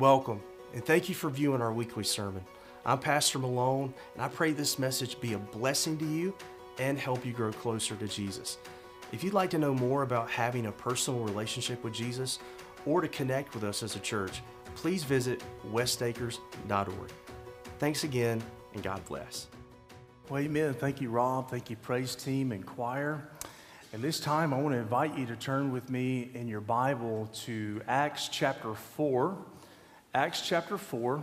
Welcome, and thank you for viewing our weekly sermon. I'm Pastor Malone, and I pray this message be a blessing to you and help you grow closer to Jesus. If you'd like to know more about having a personal relationship with Jesus or to connect with us as a church, please visit westacres.org. Thanks again, and God bless. Well, amen. Thank you, Rob. Thank you, praise team and choir. And this time, I want to invite you to turn with me in your Bible to Acts chapter 4. Acts chapter 4,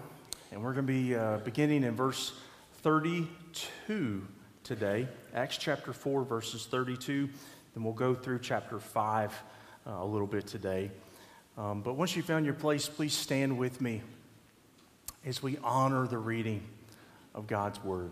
and we're going to be uh, beginning in verse 32 today. Acts chapter 4, verses 32. Then we'll go through chapter 5 uh, a little bit today. Um, but once you found your place, please stand with me as we honor the reading of God's Word.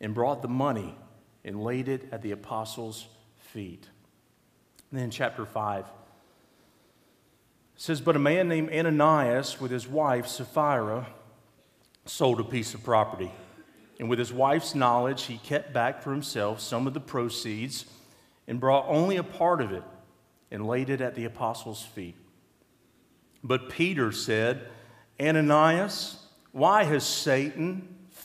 and brought the money and laid it at the apostles' feet. And then, chapter 5 says, But a man named Ananias with his wife Sapphira sold a piece of property. And with his wife's knowledge, he kept back for himself some of the proceeds and brought only a part of it and laid it at the apostles' feet. But Peter said, Ananias, why has Satan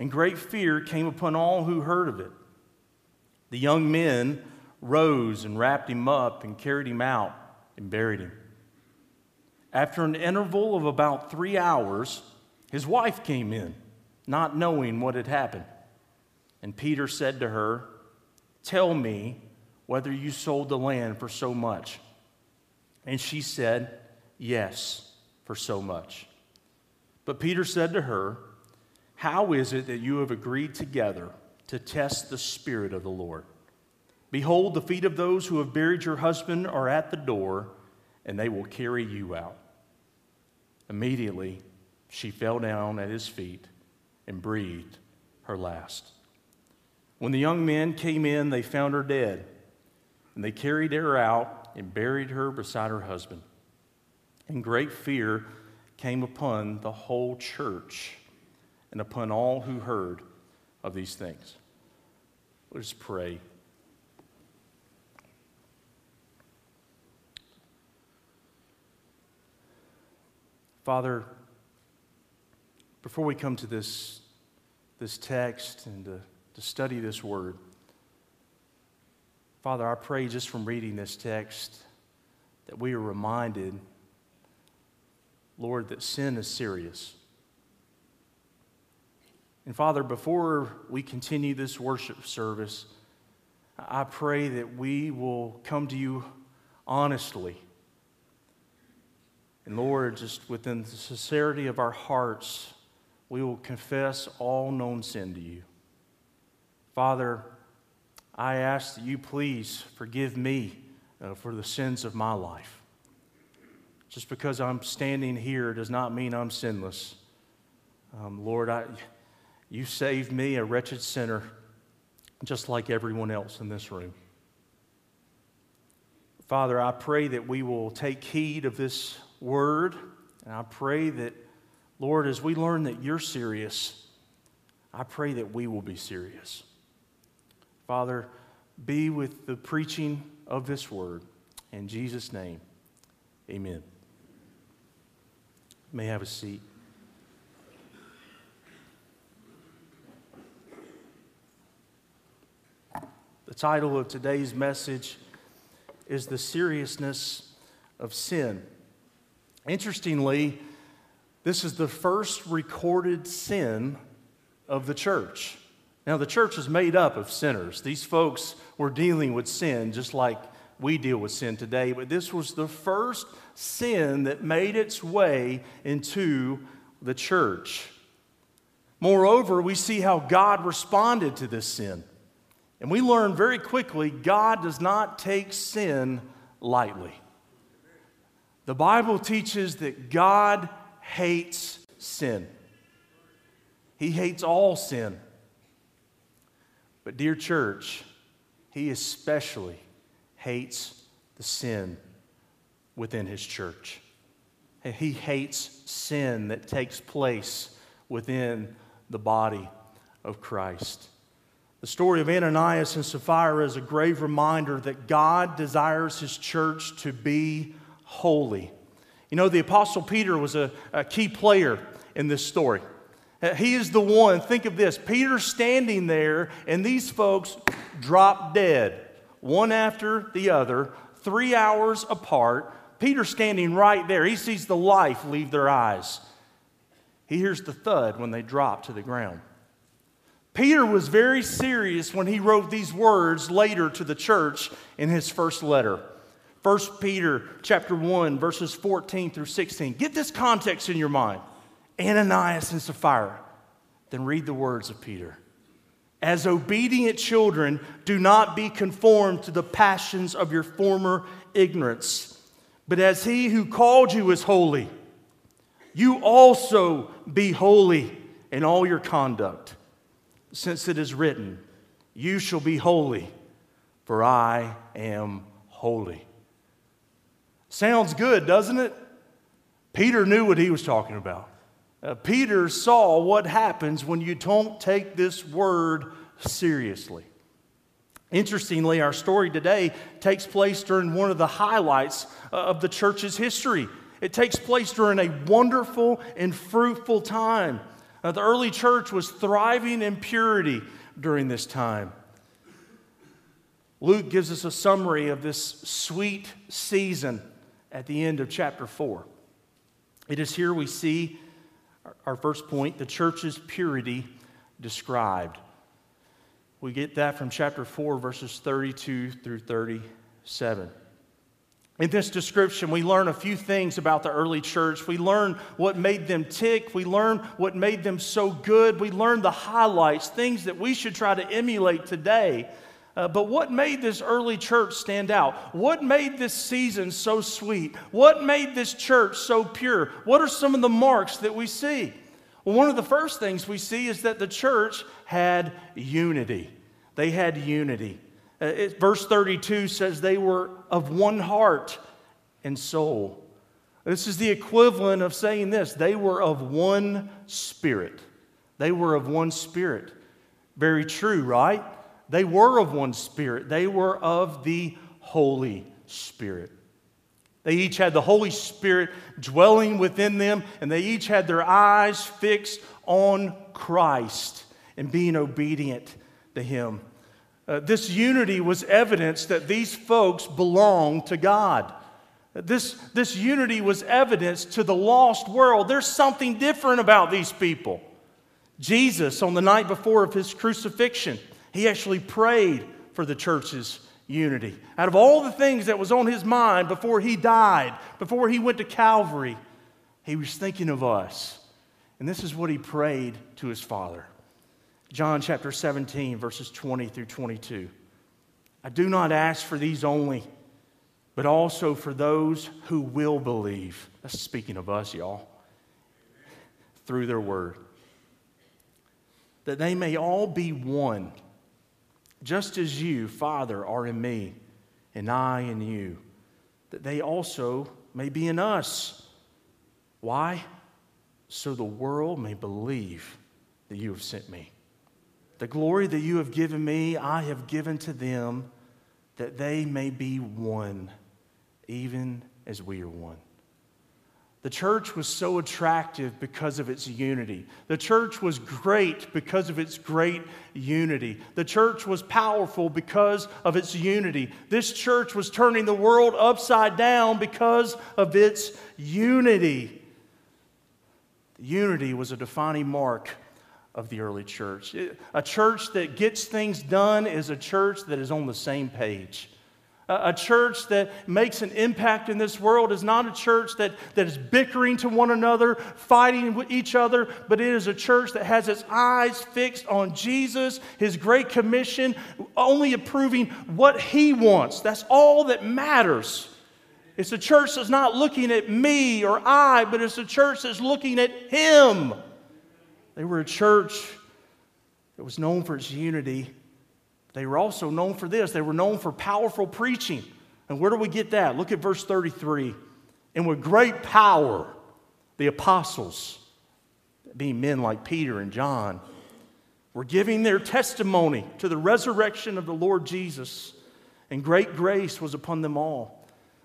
and great fear came upon all who heard of it. The young men rose and wrapped him up and carried him out and buried him. After an interval of about three hours, his wife came in, not knowing what had happened. And Peter said to her, Tell me whether you sold the land for so much. And she said, Yes, for so much. But Peter said to her, how is it that you have agreed together to test the Spirit of the Lord? Behold, the feet of those who have buried your husband are at the door, and they will carry you out. Immediately, she fell down at his feet and breathed her last. When the young men came in, they found her dead, and they carried her out and buried her beside her husband. And great fear came upon the whole church and upon all who heard of these things. Let us pray. Father, before we come to this, this text and to, to study this word, Father, I pray just from reading this text that we are reminded, Lord, that sin is serious. And Father, before we continue this worship service, I pray that we will come to you honestly. And Lord, just within the sincerity of our hearts, we will confess all known sin to you. Father, I ask that you please forgive me uh, for the sins of my life. Just because I'm standing here does not mean I'm sinless. Um, Lord, I. You saved me, a wretched sinner, just like everyone else in this room. Father, I pray that we will take heed of this word, and I pray that, Lord, as we learn that you're serious, I pray that we will be serious. Father, be with the preaching of this word. In Jesus' name, amen. May have a seat. The title of today's message is The Seriousness of Sin. Interestingly, this is the first recorded sin of the church. Now, the church is made up of sinners. These folks were dealing with sin just like we deal with sin today, but this was the first sin that made its way into the church. Moreover, we see how God responded to this sin. And we learn very quickly God does not take sin lightly. The Bible teaches that God hates sin, He hates all sin. But, dear church, He especially hates the sin within His church. He hates sin that takes place within the body of Christ. The story of Ananias and Sapphira is a grave reminder that God desires his church to be holy. You know, the Apostle Peter was a, a key player in this story. Uh, he is the one, think of this Peter standing there, and these folks drop dead, one after the other, three hours apart. Peter standing right there. He sees the life leave their eyes. He hears the thud when they drop to the ground. Peter was very serious when he wrote these words later to the church in his first letter. 1 Peter chapter 1 verses 14 through 16. Get this context in your mind. Ananias and Sapphira. Then read the words of Peter. As obedient children, do not be conformed to the passions of your former ignorance, but as he who called you is holy, you also be holy in all your conduct since it is written, You shall be holy, for I am holy. Sounds good, doesn't it? Peter knew what he was talking about. Uh, Peter saw what happens when you don't take this word seriously. Interestingly, our story today takes place during one of the highlights uh, of the church's history. It takes place during a wonderful and fruitful time. The early church was thriving in purity during this time. Luke gives us a summary of this sweet season at the end of chapter 4. It is here we see our first point the church's purity described. We get that from chapter 4, verses 32 through 37. In this description, we learn a few things about the early church. We learn what made them tick. We learn what made them so good. We learn the highlights, things that we should try to emulate today. Uh, but what made this early church stand out? What made this season so sweet? What made this church so pure? What are some of the marks that we see? Well, one of the first things we see is that the church had unity. They had unity. Uh, it, verse 32 says they were of one heart and soul. This is the equivalent of saying this they were of one spirit. They were of one spirit. Very true, right? They were of one spirit. They were of the Holy Spirit. They each had the Holy Spirit dwelling within them, and they each had their eyes fixed on Christ and being obedient to Him. Uh, this unity was evidence that these folks belonged to God. This, this unity was evidence to the lost world. There's something different about these people. Jesus, on the night before of his crucifixion, he actually prayed for the church's unity. Out of all the things that was on his mind before he died, before he went to Calvary, he was thinking of us. And this is what he prayed to his Father John chapter 17, verses 20 through 22. I do not ask for these only, but also for those who will believe. That's speaking of us, y'all, through their word. That they may all be one, just as you, Father, are in me, and I in you, that they also may be in us. Why? So the world may believe that you have sent me. The glory that you have given me, I have given to them, that they may be one, even as we are one. The church was so attractive because of its unity. The church was great because of its great unity. The church was powerful because of its unity. This church was turning the world upside down because of its unity. Unity was a defining mark of the early church. A church that gets things done is a church that is on the same page a church that makes an impact in this world is not a church that, that is bickering to one another, fighting with each other, but it is a church that has its eyes fixed on Jesus, his great commission, only approving what he wants. That's all that matters. It's a church that's not looking at me or I, but it's a church that's looking at him. They were a church that was known for its unity they were also known for this. They were known for powerful preaching. And where do we get that? Look at verse 33. And with great power, the apostles, being men like Peter and John, were giving their testimony to the resurrection of the Lord Jesus, and great grace was upon them all.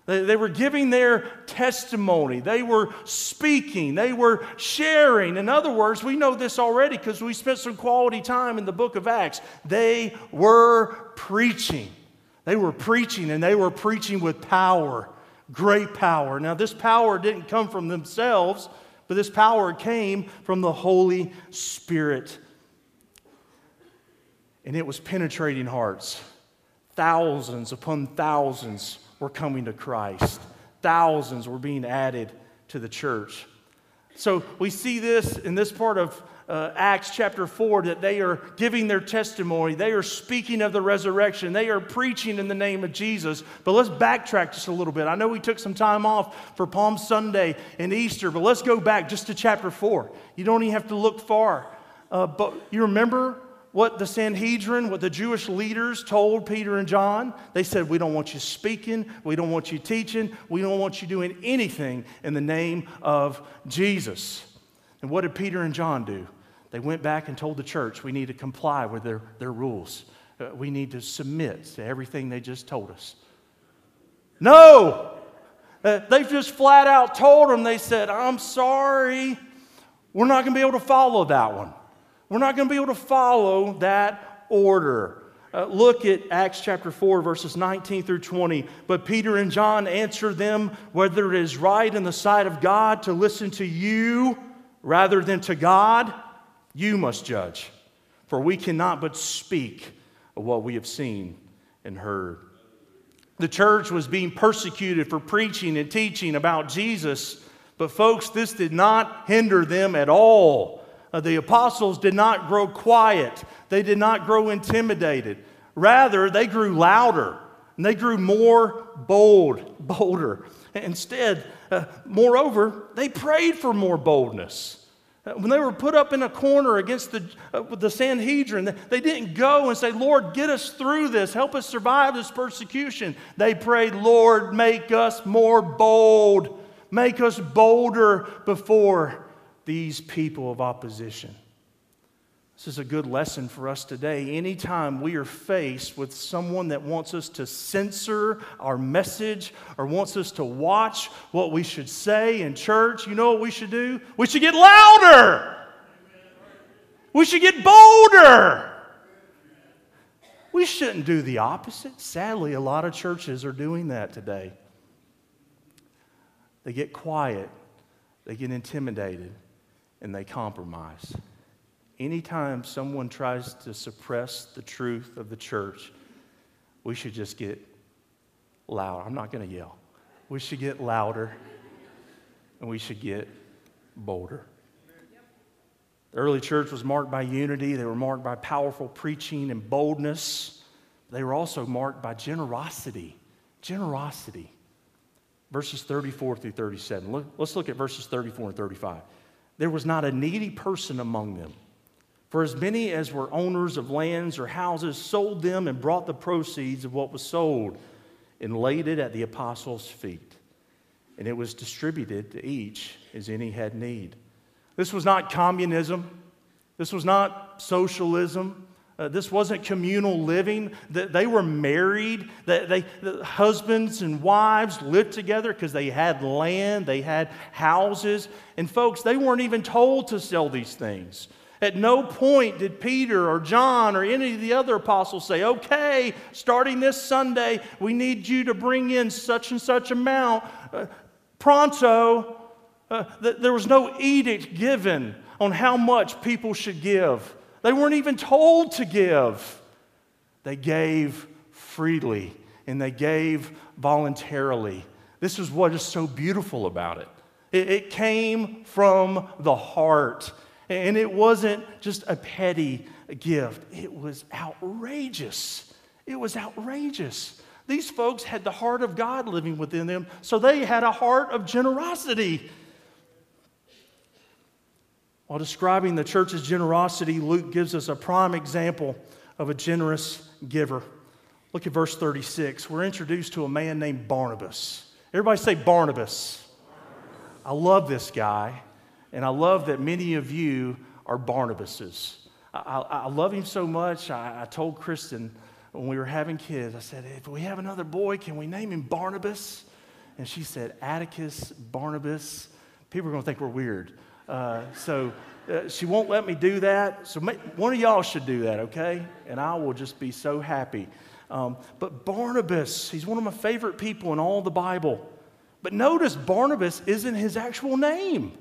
They were giving their testimony. They were speaking. They were sharing. In other words, we know this already because we spent some quality time in the book of Acts. They were preaching. They were preaching, and they were preaching with power, great power. Now, this power didn't come from themselves, but this power came from the Holy Spirit. And it was penetrating hearts. Thousands upon thousands were coming to Christ. Thousands were being added to the church. So we see this in this part of uh, Acts chapter 4 that they are giving their testimony. They are speaking of the resurrection. They are preaching in the name of Jesus. But let's backtrack just a little bit. I know we took some time off for Palm Sunday and Easter, but let's go back just to chapter 4. You don't even have to look far. Uh, but you remember what the Sanhedrin, what the Jewish leaders told Peter and John. They said, We don't want you speaking, we don't want you teaching, we don't want you doing anything in the name of Jesus. And what did Peter and John do? They went back and told the church, We need to comply with their, their rules. Uh, we need to submit to everything they just told us. No! Uh, they just flat out told them, they said, I'm sorry, we're not going to be able to follow that one. We're not going to be able to follow that order. Uh, look at Acts chapter 4, verses 19 through 20. But Peter and John answer them whether it is right in the sight of God to listen to you rather than to God, you must judge. For we cannot but speak of what we have seen and heard. The church was being persecuted for preaching and teaching about Jesus, but folks, this did not hinder them at all the apostles did not grow quiet, they did not grow intimidated. Rather, they grew louder and they grew more bold, bolder. Instead, uh, moreover, they prayed for more boldness. Uh, when they were put up in a corner against the, uh, the Sanhedrin, they didn't go and say, Lord, get us through this. Help us survive this persecution. They prayed, Lord, make us more bold. Make us bolder before these people of opposition. This is a good lesson for us today. Anytime we are faced with someone that wants us to censor our message or wants us to watch what we should say in church, you know what we should do? We should get louder. We should get bolder. We shouldn't do the opposite. Sadly, a lot of churches are doing that today. They get quiet, they get intimidated, and they compromise. Anytime someone tries to suppress the truth of the church, we should just get loud. I'm not going to yell. We should get louder and we should get bolder. The early church was marked by unity, they were marked by powerful preaching and boldness. They were also marked by generosity. Generosity. Verses 34 through 37. Look, let's look at verses 34 and 35. There was not a needy person among them, For as many as were owners of lands or houses sold them and brought the proceeds of what was sold and laid it at the apostles' feet. And it was distributed to each as any had need. This was not communism. This was not socialism. Uh, this wasn't communal living. They were married. They, they the husbands and wives lived together because they had land, they had houses. And folks, they weren't even told to sell these things. At no point did Peter or John or any of the other apostles say, okay, starting this Sunday, we need you to bring in such and such amount. Uh, pronto. Uh, th- there was no edict given on how much people should give. They weren't even told to give. They gave freely and they gave voluntarily. This is what is so beautiful about it. It, it came from the heart. And it wasn't just a petty gift, it was outrageous. It was outrageous. These folks had the heart of God living within them, so they had a heart of generosity. While describing the church's generosity, Luke gives us a prime example of a generous giver. Look at verse 36. We're introduced to a man named Barnabas. Everybody say Barnabas. I love this guy, and I love that many of you are Barnabases. I, I, love him so much. I, I told Kristen when we were having kids, I said, if we have another boy, can we name him Barnabas? And she said, Atticus Barnabas. People are going to think we're weird. Uh, so uh, she won't let me do that. So one of y'all should do that, okay? And I will just be so happy. Um, but Barnabas, he's one of my favorite people in all the Bible. But notice Barnabas isn't his actual name.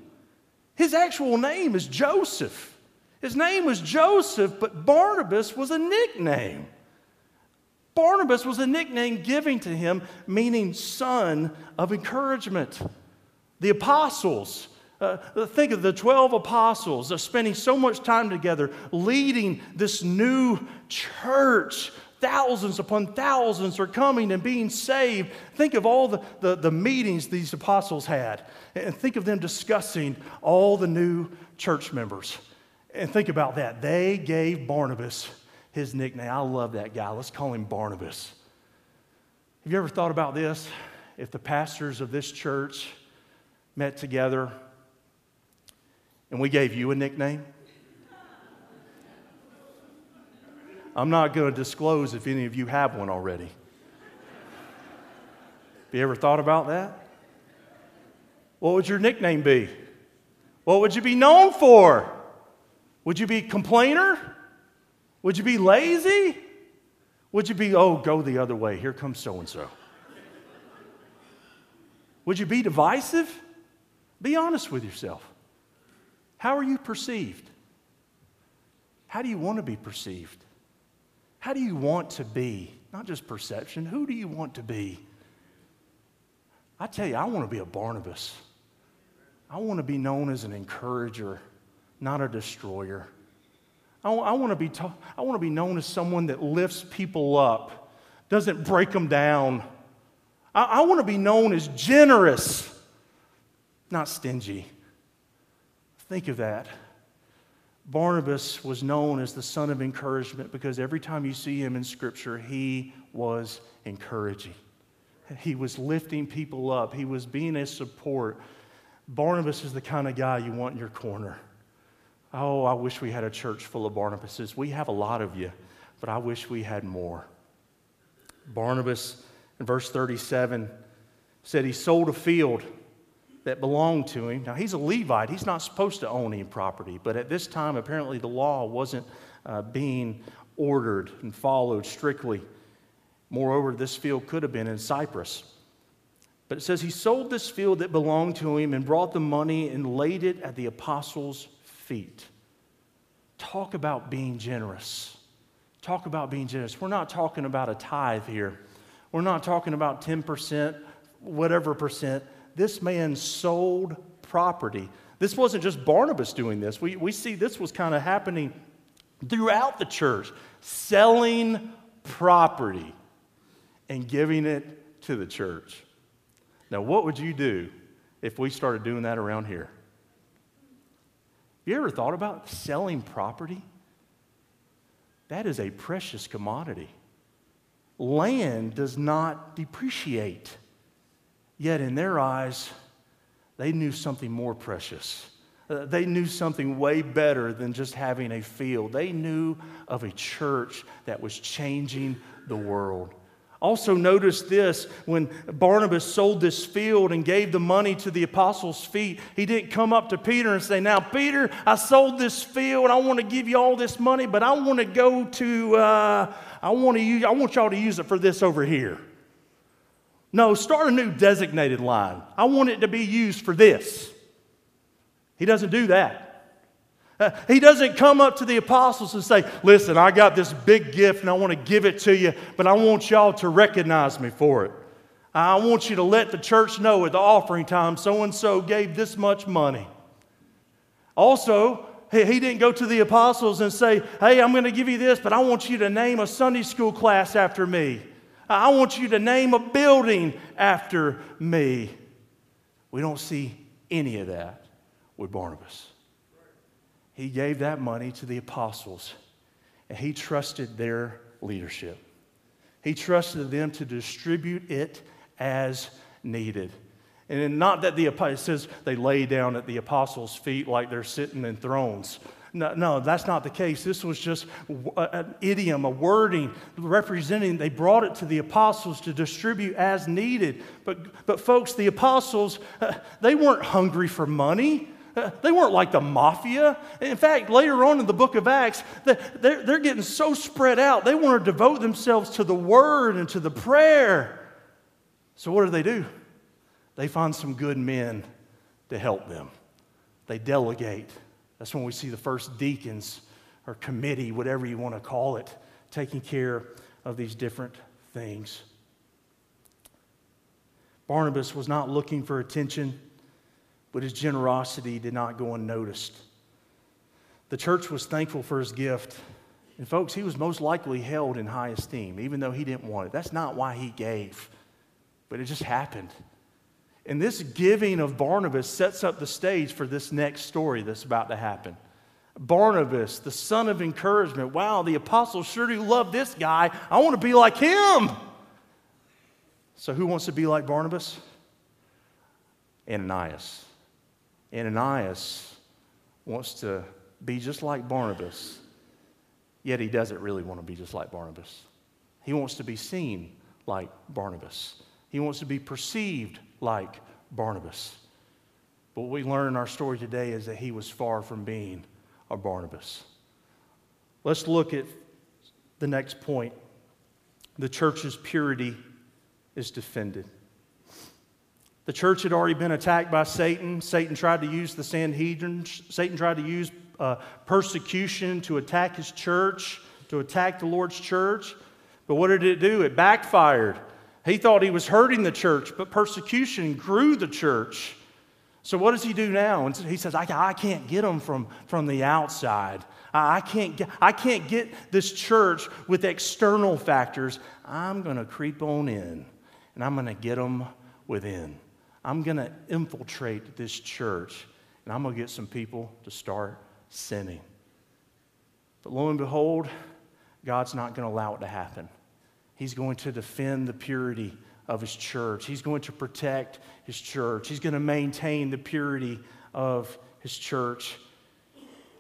His actual name is Joseph. His name was Joseph, but Barnabas was a nickname. Barnabas was a nickname given to him, meaning son of encouragement. The apostles, uh, think of the 12 apostles spending so much time together leading this new church. Thousands upon thousands are coming and being saved. Think of all the, the, the meetings these apostles had, and think of them discussing all the new church members. And think about that. They gave Barnabas his nickname. I love that guy. Let's call him Barnabas. Have you ever thought about this? If the pastors of this church met together and we gave you a nickname? I'm not going to disclose if any of you have one already. Have you ever thought about that? What would your nickname be? What would you be known for? Would you be complainer? Would you be lazy? Would you be, oh, go the other way? Here comes so and so. Would you be divisive? Be honest with yourself. How are you perceived? How do you want to be perceived? How do you want to be? Not just perception, who do you want to be? I tell you, I want to be a Barnabas. I want to be known as an encourager, not a destroyer. I, I want to be ta- I want to be known as someone that lifts people up, doesn't break them down. I, I want to be known as generous, not stingy. Think of that. Barnabas was known as the son of encouragement because every time you see him in Scripture, he was encouraging. He was lifting people up, he was being a support. Barnabas is the kind of guy you want in your corner. Oh, I wish we had a church full of Barnabases. We have a lot of you, but I wish we had more. Barnabas, in verse 37, said he sold a field that belonged to him. Now, he's a Levite. He's not supposed to own any property, but at this time, apparently, the law wasn't uh, being ordered and followed strictly. Moreover, this field could have been in Cyprus. But it says he sold this field that belonged to him and brought the money and laid it at the apostles' feet. Talk about being generous. Talk about being generous. We're not talking about a tithe here. We're not talking about 10%, whatever percent. This man sold property. This wasn't just Barnabas doing this. We, we see this was kind of happening throughout the church, selling property and giving it to the church. Now, what would you do if we started doing that around here? You ever thought about selling property? that is a precious commodity. Land does not depreciate. Yet, in their eyes, they knew something more precious. Uh, they knew something way better than just having a field. They knew of a church that was changing the world. Also, notice this when Barnabas sold this field and gave the money to the apostles' feet, he didn't come up to Peter and say, Now, Peter, I sold this field. I want to give you all this money, but I want to go to, uh, I, want to use, I want y'all to use it for this over here. No, start a new designated line. I want it to be used for this. He doesn't do that. Uh, he doesn't come up to the apostles and say, Listen, I got this big gift and I want to give it to you, but I want y'all to recognize me for it. I want you to let the church know at the offering time so and so gave this much money. Also, he didn't go to the apostles and say, Hey, I'm going to give you this, but I want you to name a Sunday school class after me. I want you to name a building after me. We don't see any of that with Barnabas he gave that money to the apostles and he trusted their leadership. He trusted them to distribute it as needed. And not that the it says they lay down at the apostles' feet like they're sitting in thrones. No, no, that's not the case. This was just an idiom, a wording representing they brought it to the apostles to distribute as needed. But, but folks, the apostles, uh, they weren't hungry for money. They weren't like the mafia. In fact, later on in the book of Acts, they're, they're getting so spread out, they want to devote themselves to the word and to the prayer. So, what do they do? They find some good men to help them. They delegate. That's when we see the first deacons or committee, whatever you want to call it, taking care of these different things. Barnabas was not looking for attention but his generosity did not go unnoticed. The church was thankful for his gift. And, folks, he was most likely held in high esteem, even though he didn't want it. That's not why he gave, but it just happened. And this giving of Barnabas sets up the stage for this next story that's about to happen. Barnabas, the son of encouragement. Wow, the apostles sure do love this guy. I want to be like him. So, who wants to be like Barnabas? Ananias. Ananias wants to be just like Barnabas, yet he doesn't really want to be just like Barnabas. He wants to be seen like Barnabas, he wants to be perceived like Barnabas. But what we learn in our story today is that he was far from being a Barnabas. Let's look at the next point. The church's purity is defended. The church had already been attacked by Satan. Satan tried to use the Sanhedrin. Satan tried to use uh, persecution to attack his church, to attack the Lord's church. But what did it do? It backfired. He thought he was hurting the church, but persecution grew the church. So what does he do now? And he says, I, I can't get them from, from the outside. I, I, can't get, I can't get this church with external factors. I'm going to creep on in, and I'm going to get them within. I'm going to infiltrate this church and I'm going to get some people to start sinning. But lo and behold, God's not going to allow it to happen. He's going to defend the purity of his church. He's going to protect his church. He's going to maintain the purity of his church.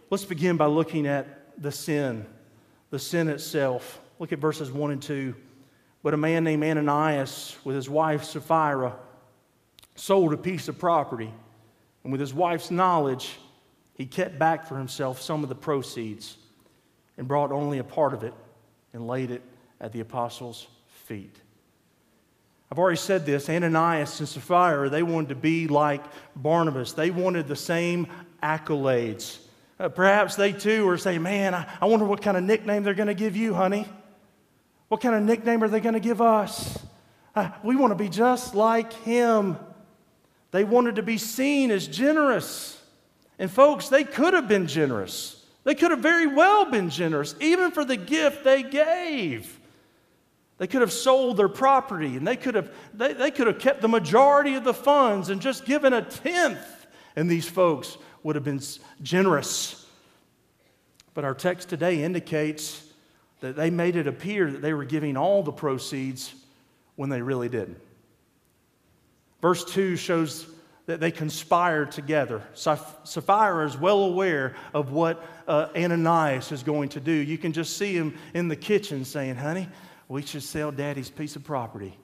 Let's begin by looking at the sin, the sin itself. Look at verses 1 and 2. But a man named Ananias with his wife Sapphira sold a piece of property, and with his wife's knowledge, he kept back for himself some of the proceeds and brought only a part of it and laid it at the apostles' feet. I've already said this Ananias and Sapphira, they wanted to be like Barnabas, they wanted the same accolades. Uh, perhaps they too were saying, Man, I, I wonder what kind of nickname they're going to give you, honey. What kind of nickname are they going to give us? Uh, we want to be just like him. They wanted to be seen as generous. And folks, they could have been generous. They could have very well been generous, even for the gift they gave. They could have sold their property and they could have, they, they could have kept the majority of the funds and just given a tenth, and these folks would have been generous. But our text today indicates that they made it appear that they were giving all the proceeds when they really didn't. Verse 2 shows that they conspired together. Sapphira is well aware of what uh, Ananias is going to do. You can just see him in the kitchen saying, Honey, we should sell daddy's piece of property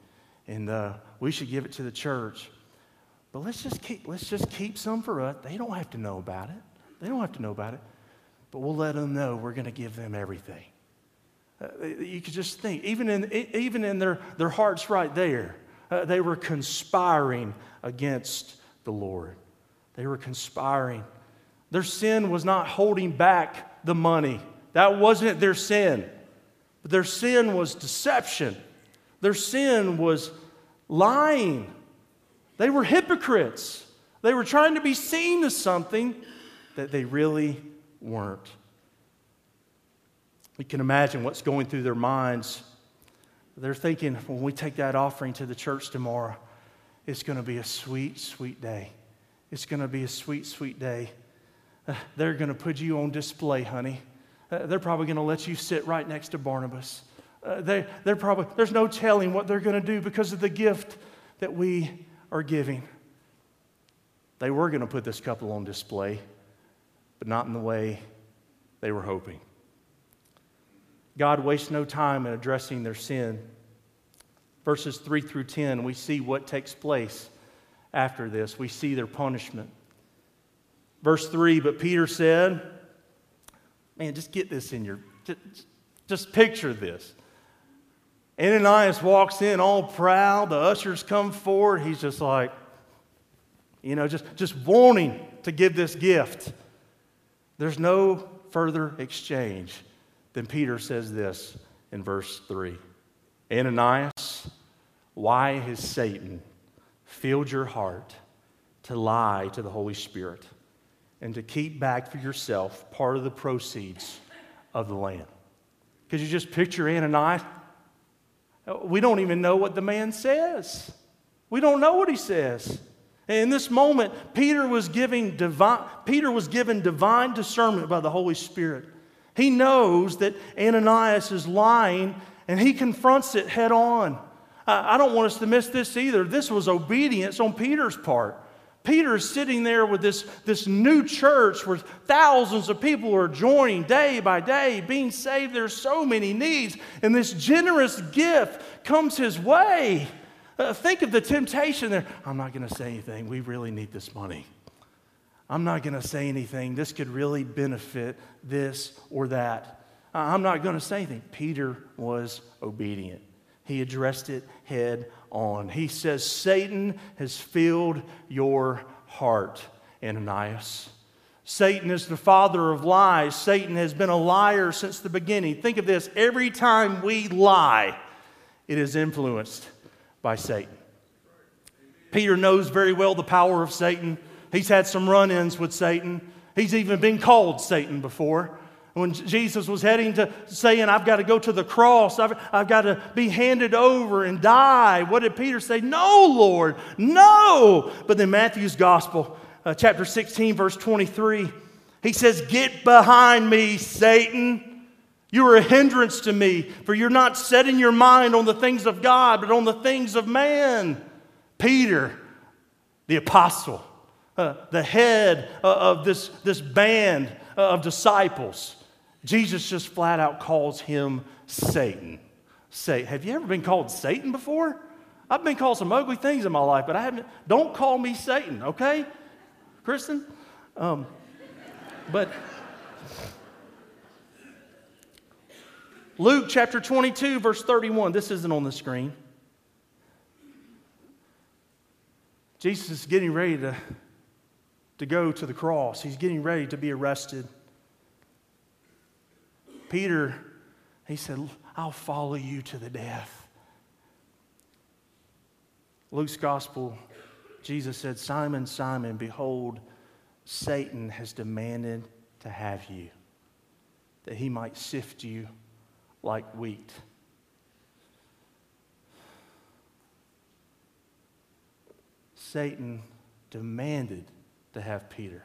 and uh, we should give it to the church. But let's just, keep, let's just keep some for us. They don't have to know about it. They don't have to know about it. But we'll let them know we're going to give them everything. Uh, you could just think, even in, even in their, their hearts right there, uh, they were conspiring against the Lord. They were conspiring. Their sin was not holding back the money, that wasn't their sin. But their sin was deception, their sin was lying. They were hypocrites. They were trying to be seen as something that they really weren't. You can imagine what's going through their minds. They're thinking, when we take that offering to the church tomorrow, it's going to be a sweet, sweet day. It's going to be a sweet, sweet day. They're going to put you on display, honey. Uh, they're probably going to let you sit right next to Barnabas. Uh, they, they're probably, there's no telling what they're going to do because of the gift that we are giving. They were going to put this couple on display, but not in the way they were hoping. God wastes no time in addressing their sin verses 3 through 10, we see what takes place after this. We see their punishment. Verse 3 But Peter said, Man, just get this in your, just, just picture this. Ananias walks in all proud. The ushers come forward. He's just like, you know, just, just wanting to give this gift. There's no further exchange. Then Peter says this in verse 3 Ananias, why has Satan filled your heart to lie to the Holy Spirit and to keep back for yourself part of the proceeds of the land? Because you just picture Ananias. We don't even know what the man says. We don't know what he says. in this moment, Peter was giving divine, Peter was given divine discernment by the Holy Spirit. He knows that Ananias is lying and he confronts it head on. I don't want us to miss this either. This was obedience on Peter's part. Peter is sitting there with this, this new church where thousands of people are joining day by day, being saved. There's so many needs, and this generous gift comes his way. Uh, think of the temptation there. I'm not going to say anything. We really need this money. I'm not going to say anything. This could really benefit this or that. I'm not going to say anything. Peter was obedient. He addressed it head on. He says, Satan has filled your heart, Ananias. Satan is the father of lies. Satan has been a liar since the beginning. Think of this every time we lie, it is influenced by Satan. Peter knows very well the power of Satan. He's had some run ins with Satan. He's even been called Satan before. When Jesus was heading to saying, I've got to go to the cross, I've, I've got to be handed over and die, what did Peter say? No, Lord, no. But then Matthew's gospel, uh, chapter 16, verse 23, he says, Get behind me, Satan. You are a hindrance to me, for you're not setting your mind on the things of God, but on the things of man. Peter, the apostle, uh, the head uh, of this, this band uh, of disciples, Jesus just flat out calls him Satan. Say, have you ever been called Satan before? I've been called some ugly things in my life, but I haven't. Don't call me Satan, okay, Kristen? Um, but Luke chapter 22, verse 31. This isn't on the screen. Jesus is getting ready to, to go to the cross. He's getting ready to be arrested. Peter, he said, I'll follow you to the death. Luke's gospel, Jesus said, Simon, Simon, behold, Satan has demanded to have you, that he might sift you like wheat. Satan demanded to have Peter.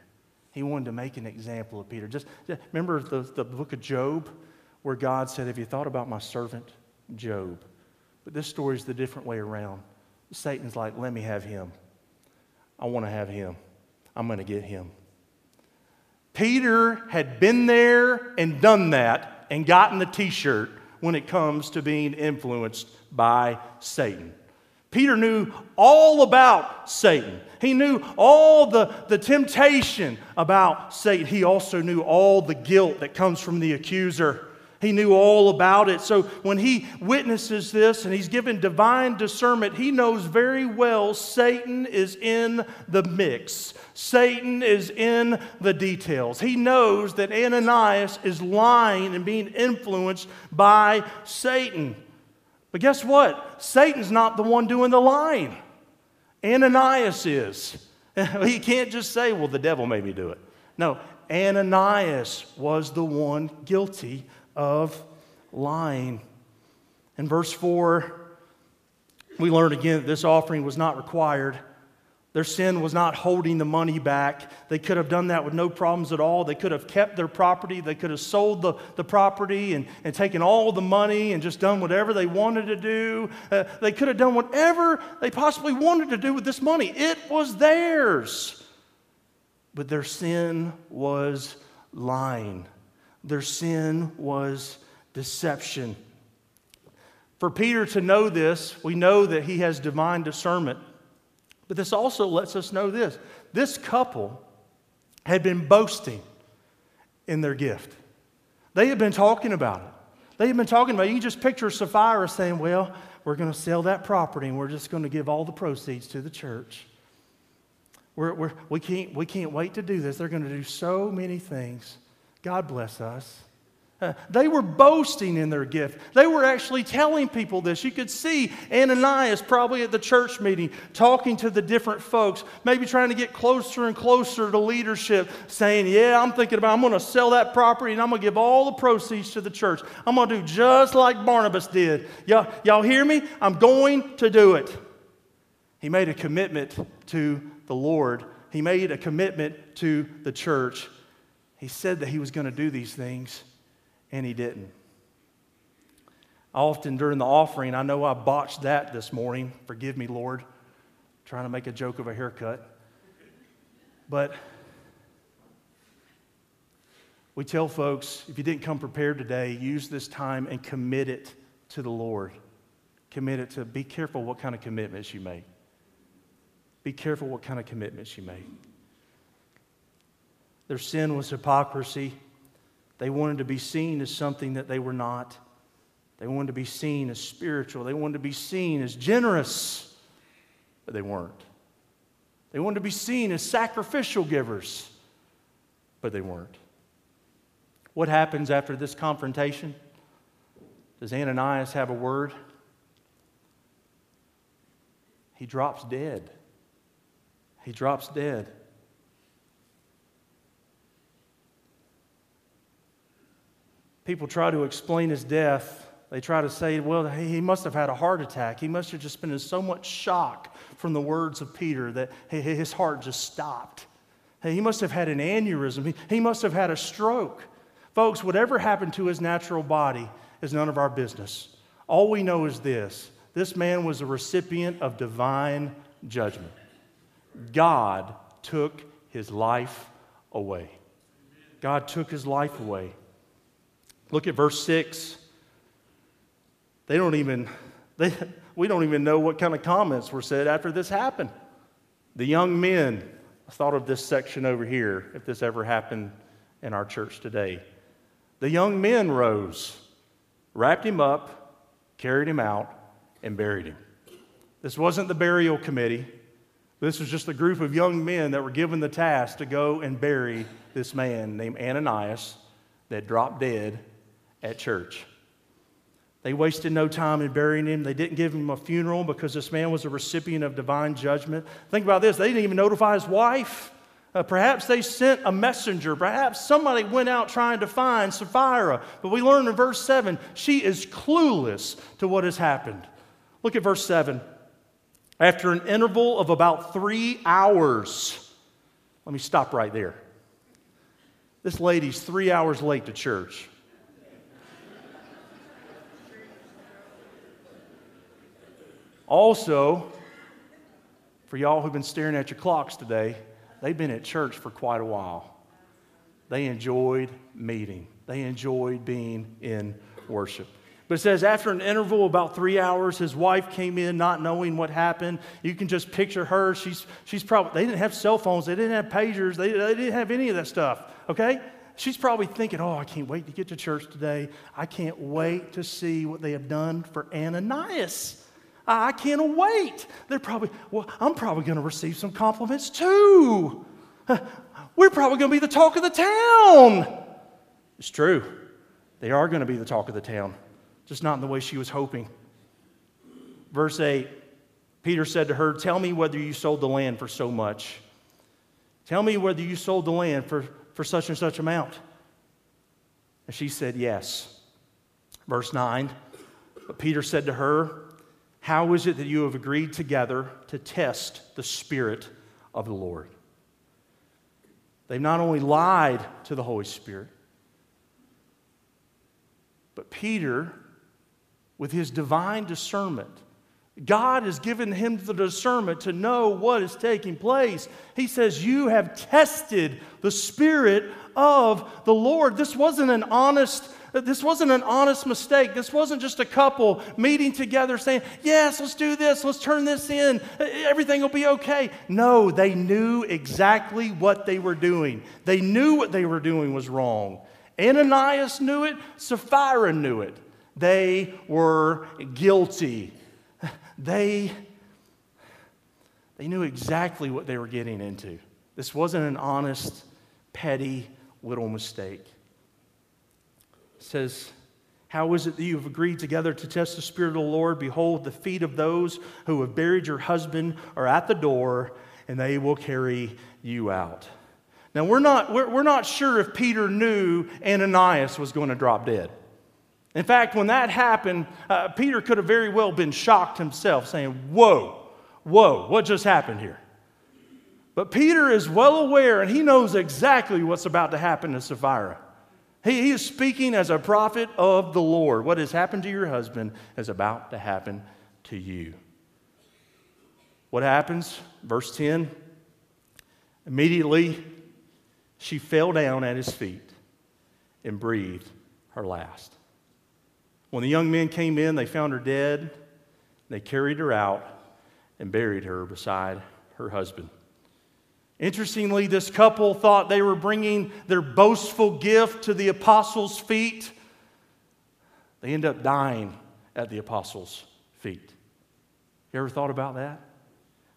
He wanted to make an example of Peter. Just, just remember the, the book of Job, where God said, Have you thought about my servant Job? But this story is the different way around. Satan's like, Let me have him. I want to have him. I'm going to get him. Peter had been there and done that and gotten the t shirt when it comes to being influenced by Satan. Peter knew all about Satan. He knew all the, the temptation about Satan. He also knew all the guilt that comes from the accuser. He knew all about it. So when he witnesses this and he's given divine discernment, he knows very well Satan is in the mix. Satan is in the details. He knows that Ananias is lying and being influenced by Satan. But guess what? Satan's not the one doing the lying. Ananias is. he can't just say, well, the devil made me do it. No, Ananias was the one guilty of lying. In verse 4, we learn again that this offering was not required. Their sin was not holding the money back. They could have done that with no problems at all. They could have kept their property. They could have sold the, the property and, and taken all the money and just done whatever they wanted to do. Uh, they could have done whatever they possibly wanted to do with this money. It was theirs. But their sin was lying. Their sin was deception. For Peter to know this, we know that he has divine discernment. But this also lets us know this this couple had been boasting in their gift. They had been talking about it. They had been talking about it. You just picture Sapphira saying, Well, we're going to sell that property and we're just going to give all the proceeds to the church. We're, we're, we, can't, we can't wait to do this. They're going to do so many things. God bless us. They were boasting in their gift. They were actually telling people this. You could see Ananias probably at the church meeting talking to the different folks, maybe trying to get closer and closer to leadership, saying, Yeah, I'm thinking about I'm going to sell that property and I'm going to give all the proceeds to the church. I'm going to do just like Barnabas did. Y'all, y'all hear me? I'm going to do it. He made a commitment to the Lord, he made a commitment to the church. He said that he was going to do these things, and he didn't. Often during the offering, I know I botched that this morning. Forgive me, Lord. trying to make a joke of a haircut. But we tell folks if you didn't come prepared today, use this time and commit it to the Lord. Commit it to be careful what kind of commitments you make. Be careful what kind of commitments you make. Their sin was hypocrisy. They wanted to be seen as something that they were not. They wanted to be seen as spiritual. They wanted to be seen as generous, but they weren't. They wanted to be seen as sacrificial givers, but they weren't. What happens after this confrontation? Does Ananias have a word? He drops dead. He drops dead. People try to explain his death. They try to say, well, he must have had a heart attack. He must have just been in so much shock from the words of Peter that his heart just stopped. He must have had an aneurysm. He must have had a stroke. Folks, whatever happened to his natural body is none of our business. All we know is this this man was a recipient of divine judgment. God took his life away. God took his life away. Look at verse 6. They don't even, they, we don't even know what kind of comments were said after this happened. The young men, I thought of this section over here, if this ever happened in our church today. The young men rose, wrapped him up, carried him out, and buried him. This wasn't the burial committee. This was just a group of young men that were given the task to go and bury this man named Ananias that dropped dead at church. They wasted no time in burying him. They didn't give him a funeral because this man was a recipient of divine judgment. Think about this they didn't even notify his wife. Uh, perhaps they sent a messenger. Perhaps somebody went out trying to find Sapphira. But we learn in verse 7 she is clueless to what has happened. Look at verse 7. After an interval of about three hours, let me stop right there. This lady's three hours late to church. Also, for y'all who've been staring at your clocks today, they've been at church for quite a while. They enjoyed meeting, they enjoyed being in worship. But it says after an interval about three hours, his wife came in not knowing what happened. You can just picture her. She's, she's probably, they didn't have cell phones, they didn't have pagers, they, they didn't have any of that stuff, okay? She's probably thinking, oh, I can't wait to get to church today. I can't wait to see what they have done for Ananias. I can't wait. They're probably, well, I'm probably going to receive some compliments too. We're probably going to be the talk of the town. It's true. They are going to be the talk of the town, just not in the way she was hoping. Verse 8 Peter said to her, Tell me whether you sold the land for so much. Tell me whether you sold the land for, for such and such amount. And she said, Yes. Verse 9 But Peter said to her, How is it that you have agreed together to test the Spirit of the Lord? They've not only lied to the Holy Spirit, but Peter, with his divine discernment, God has given him the discernment to know what is taking place. He says, You have tested the Spirit of the Lord. This wasn't an honest. This wasn't an honest mistake. This wasn't just a couple meeting together saying, Yes, let's do this. Let's turn this in. Everything will be okay. No, they knew exactly what they were doing. They knew what they were doing was wrong. Ananias knew it, Sapphira knew it. They were guilty. They, they knew exactly what they were getting into. This wasn't an honest, petty little mistake. Says, How is it that you have agreed together to test the Spirit of the Lord? Behold, the feet of those who have buried your husband are at the door, and they will carry you out. Now, we're not, we're, we're not sure if Peter knew Ananias was going to drop dead. In fact, when that happened, uh, Peter could have very well been shocked himself, saying, Whoa, whoa, what just happened here? But Peter is well aware and he knows exactly what's about to happen to Sapphira. He, he is speaking as a prophet of the Lord. What has happened to your husband is about to happen to you. What happens? Verse 10 Immediately, she fell down at his feet and breathed her last. When the young men came in, they found her dead. They carried her out and buried her beside her husband. Interestingly, this couple thought they were bringing their boastful gift to the apostles' feet. They end up dying at the apostles' feet. You ever thought about that?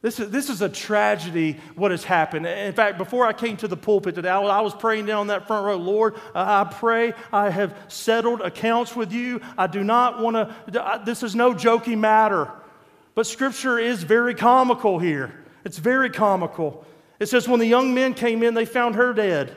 This is, this is a tragedy, what has happened. In fact, before I came to the pulpit today, I was praying down that front row Lord, I pray I have settled accounts with you. I do not want to, this is no joking matter. But Scripture is very comical here. It's very comical. It says, When the young men came in, they found her dead.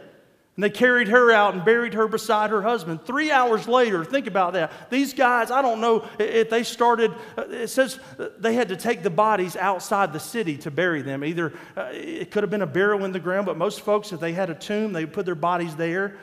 And they carried her out and buried her beside her husband. Three hours later, think about that. These guys, I don't know if they started, uh, it says they had to take the bodies outside the city to bury them. Either uh, it could have been a burial in the ground, but most folks, if they had a tomb, they put their bodies there.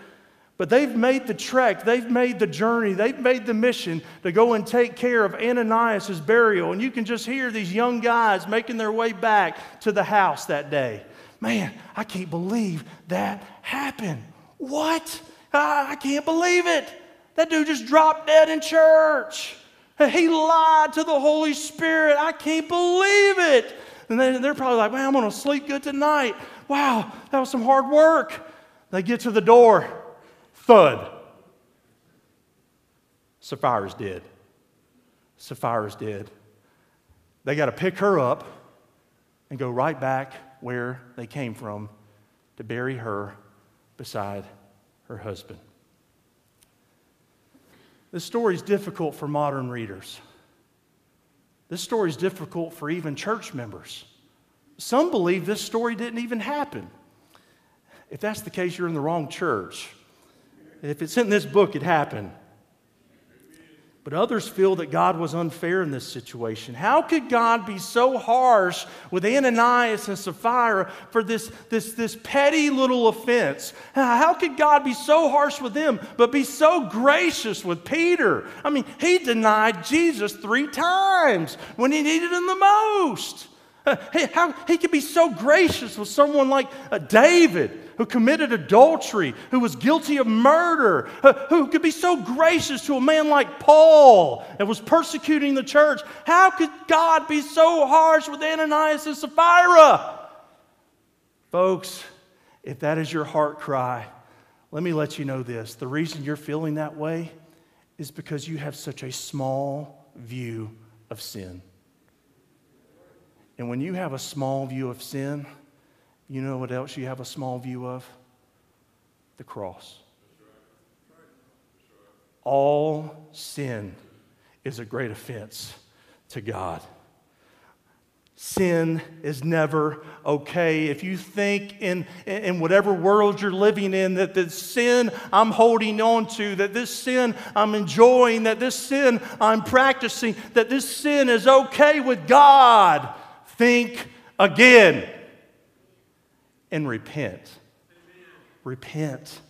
But they've made the trek, they've made the journey, they've made the mission to go and take care of Ananias' burial. And you can just hear these young guys making their way back to the house that day. Man, I can't believe that happened. What? I can't believe it. That dude just dropped dead in church. He lied to the Holy Spirit. I can't believe it. And they're probably like, man, I'm going to sleep good tonight. Wow, that was some hard work. They get to the door, thud. Sapphira's dead. Sapphira's dead. They got to pick her up and go right back where they came from to bury her beside her husband. This story is difficult for modern readers. This story is difficult for even church members. Some believe this story didn't even happen. If that's the case, you're in the wrong church. If it's in this book, it happened. But others feel that God was unfair in this situation. How could God be so harsh with Ananias and Sapphira for this, this, this petty little offense? How could God be so harsh with them, but be so gracious with Peter? I mean, he denied Jesus three times when he needed him the most. How, he could be so gracious with someone like uh, David who committed adultery, who was guilty of murder, uh, who could be so gracious to a man like Paul that was persecuting the church. How could God be so harsh with Ananias and Sapphira? Folks, if that is your heart cry, let me let you know this. The reason you're feeling that way is because you have such a small view of sin. And when you have a small view of sin, you know what else you have a small view of? The cross. All sin is a great offense to God. Sin is never okay. If you think in, in whatever world you're living in that the sin I'm holding on to, that this sin I'm enjoying, that this sin I'm practicing, that this sin is okay with God, think again and repent. Amen. Repent.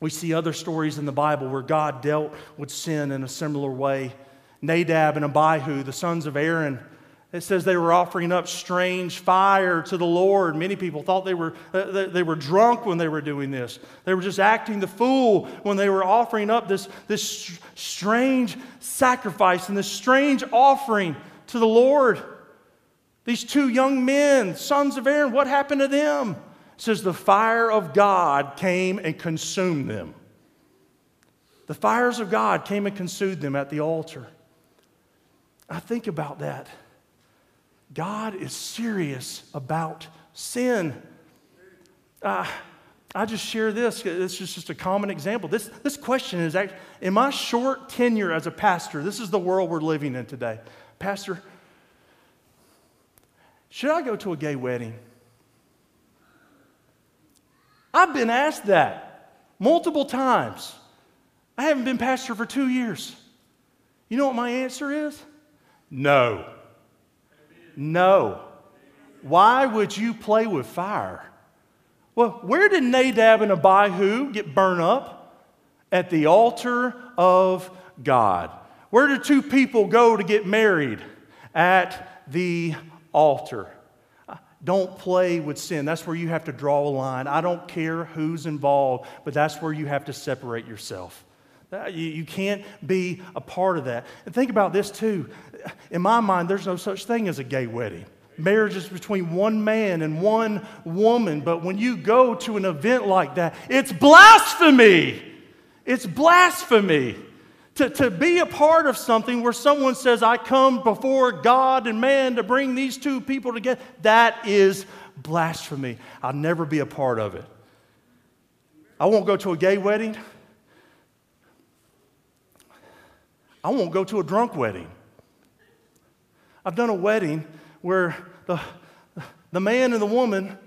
We see other stories in the Bible where God dealt with sin in a similar way. Nadab and Abihu, the sons of Aaron, it says they were offering up strange fire to the Lord. Many people thought they were, uh, they were drunk when they were doing this. They were just acting the fool when they were offering up this, this strange sacrifice and this strange offering to the Lord. These two young men, sons of Aaron, what happened to them? It says the fire of God came and consumed them. The fires of God came and consumed them at the altar. I think about that. God is serious about sin. Uh, I just share this. This is just a common example. This, this question is actually, in my short tenure as a pastor, this is the world we're living in today. Pastor, should I go to a gay wedding? I've been asked that multiple times. I haven't been pastor for two years. You know what my answer is? No. No. Why would you play with fire? Well, where did Nadab and Abihu get burned up? At the altar of God. Where did two people go to get married? At the altar. Don't play with sin. That's where you have to draw a line. I don't care who's involved, but that's where you have to separate yourself. You can't be a part of that. And think about this too. In my mind, there's no such thing as a gay wedding. Marriage is between one man and one woman. But when you go to an event like that, it's blasphemy. It's blasphemy to, to be a part of something where someone says, I come before God and man to bring these two people together, that is blasphemy. I'll never be a part of it. I won't go to a gay wedding. I won't go to a drunk wedding. I've done a wedding where the, the man and the woman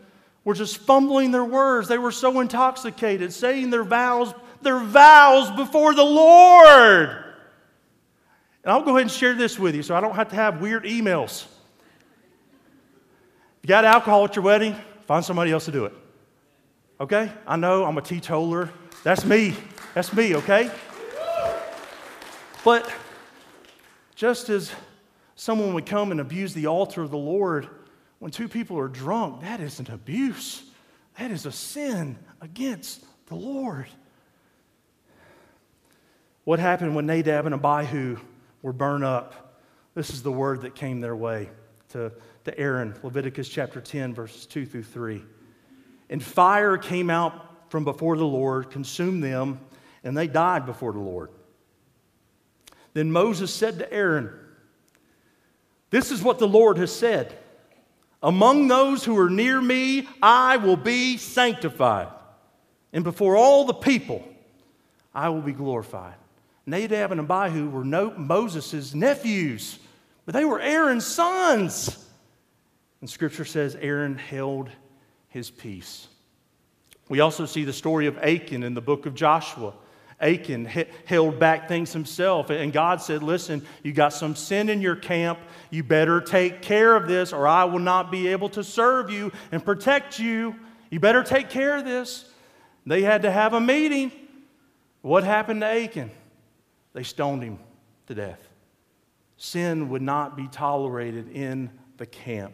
were just fumbling their words. They were so intoxicated, saying their vows their vows before the Lord. And I'll go ahead and share this with you so I don't have to have weird emails. You got alcohol at your wedding? Find somebody else to do it. Okay? I know I'm a teetotaler. That's me. That's me, okay? But just as someone would come and abuse the altar of the Lord, when two people are drunk, that is an abuse. That is a sin against the Lord. What happened when Nadab and Abihu were burned up? This is the word that came their way to, to Aaron, Leviticus chapter 10, verses 2 through 3. And fire came out from before the Lord, consumed them, and they died before the Lord. Then Moses said to Aaron, This is what the Lord has said Among those who are near me, I will be sanctified, and before all the people, I will be glorified. Nadab and Abihu were no, Moses' nephews, but they were Aaron's sons. And scripture says Aaron held his peace. We also see the story of Achan in the book of Joshua. Achan held back things himself. And God said, Listen, you got some sin in your camp. You better take care of this, or I will not be able to serve you and protect you. You better take care of this. They had to have a meeting. What happened to Achan? They stoned him to death. Sin would not be tolerated in the camp.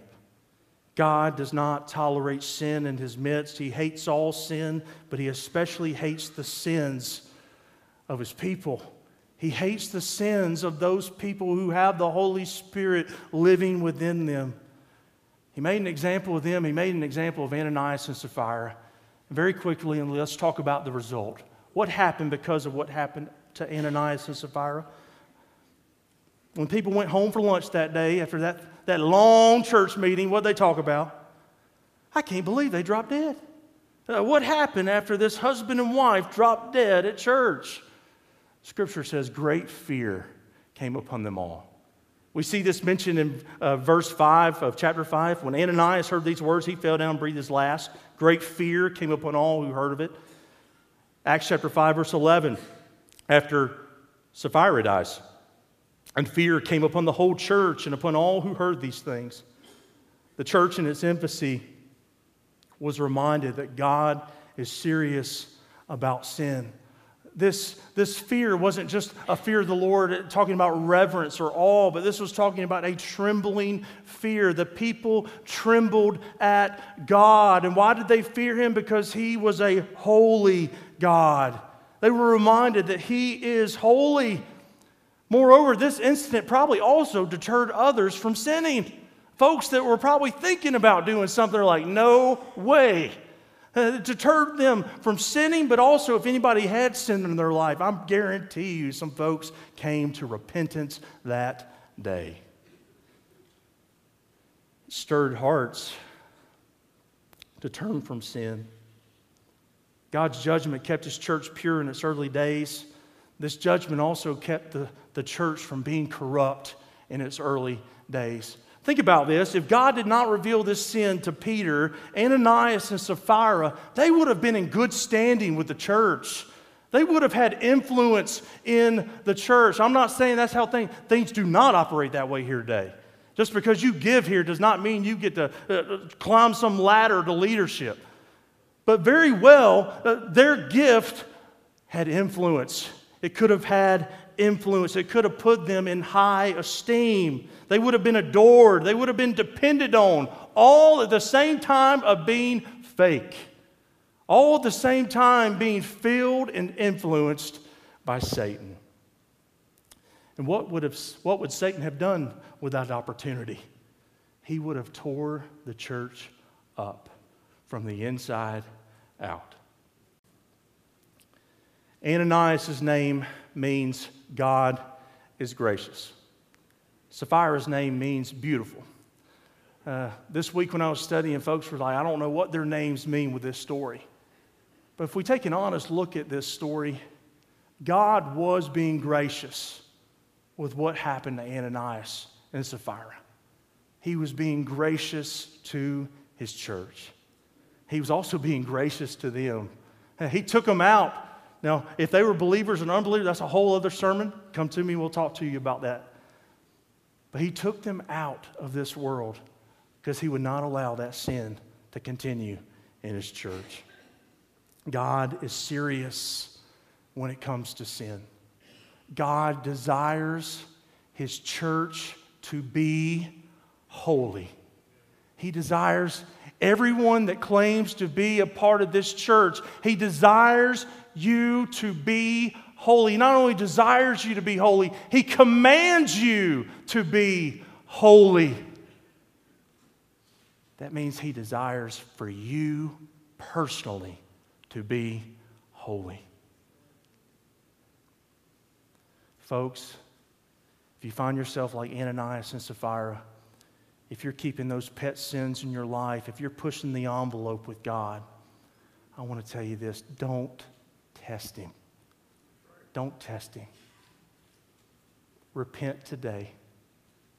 God does not tolerate sin in his midst. He hates all sin, but he especially hates the sins of his people. He hates the sins of those people who have the Holy Spirit living within them. He made an example of them. He made an example of Ananias and Sapphira. Very quickly, and let's talk about the result. What happened because of what happened to Ananias and Sapphira? When people went home for lunch that day after that, that long church meeting, what they talk about? I can't believe they dropped dead. Uh, what happened after this husband and wife dropped dead at church? Scripture says great fear came upon them all. We see this mentioned in uh, verse 5 of chapter 5. When Ananias heard these words, he fell down and breathed his last. Great fear came upon all who heard of it. Acts chapter 5, verse 11. After Sapphira dies, and fear came upon the whole church and upon all who heard these things. The church in its infancy was reminded that God is serious about sin this, this fear wasn't just a fear of the Lord talking about reverence or awe, but this was talking about a trembling fear. The people trembled at God. And why did they fear him? Because he was a holy God. They were reminded that he is holy. Moreover, this incident probably also deterred others from sinning. Folks that were probably thinking about doing something like, no way. Uh, deterred them from sinning, but also if anybody had sinned in their life, I guarantee you some folks came to repentance that day. stirred hearts to turn from sin. God's judgment kept his church pure in its early days. This judgment also kept the, the church from being corrupt in its early days. Think about this. If God did not reveal this sin to Peter, Ananias, and Sapphira, they would have been in good standing with the church. They would have had influence in the church. I'm not saying that's how things, things do not operate that way here today. Just because you give here does not mean you get to uh, climb some ladder to leadership. But very well, uh, their gift had influence. It could have had influence. It could have put them in high esteem. They would have been adored. They would have been depended on, all at the same time of being fake. All at the same time being filled and influenced by Satan. And what would, have, what would Satan have done with that opportunity? He would have tore the church up from the inside out. Ananias' name means God is gracious. Sapphira's name means beautiful. Uh, this week when I was studying, folks were like, I don't know what their names mean with this story. But if we take an honest look at this story, God was being gracious with what happened to Ananias and Sapphira. He was being gracious to his church. He was also being gracious to them. He took them out now, if they were believers and unbelievers, that's a whole other sermon. Come to me, we'll talk to you about that. But he took them out of this world because he would not allow that sin to continue in his church. God is serious when it comes to sin. God desires his church to be holy. He desires everyone that claims to be a part of this church, he desires you to be holy. He not only desires you to be holy, He commands you to be holy. That means He desires for you personally to be holy. Folks, if you find yourself like Ananias and Sapphira, if you're keeping those pet sins in your life, if you're pushing the envelope with God, I want to tell you this don't test him. Don't test him. Repent today.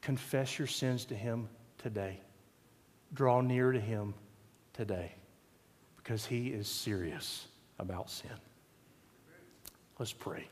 Confess your sins to him today. Draw near to him today because he is serious about sin. Let's pray.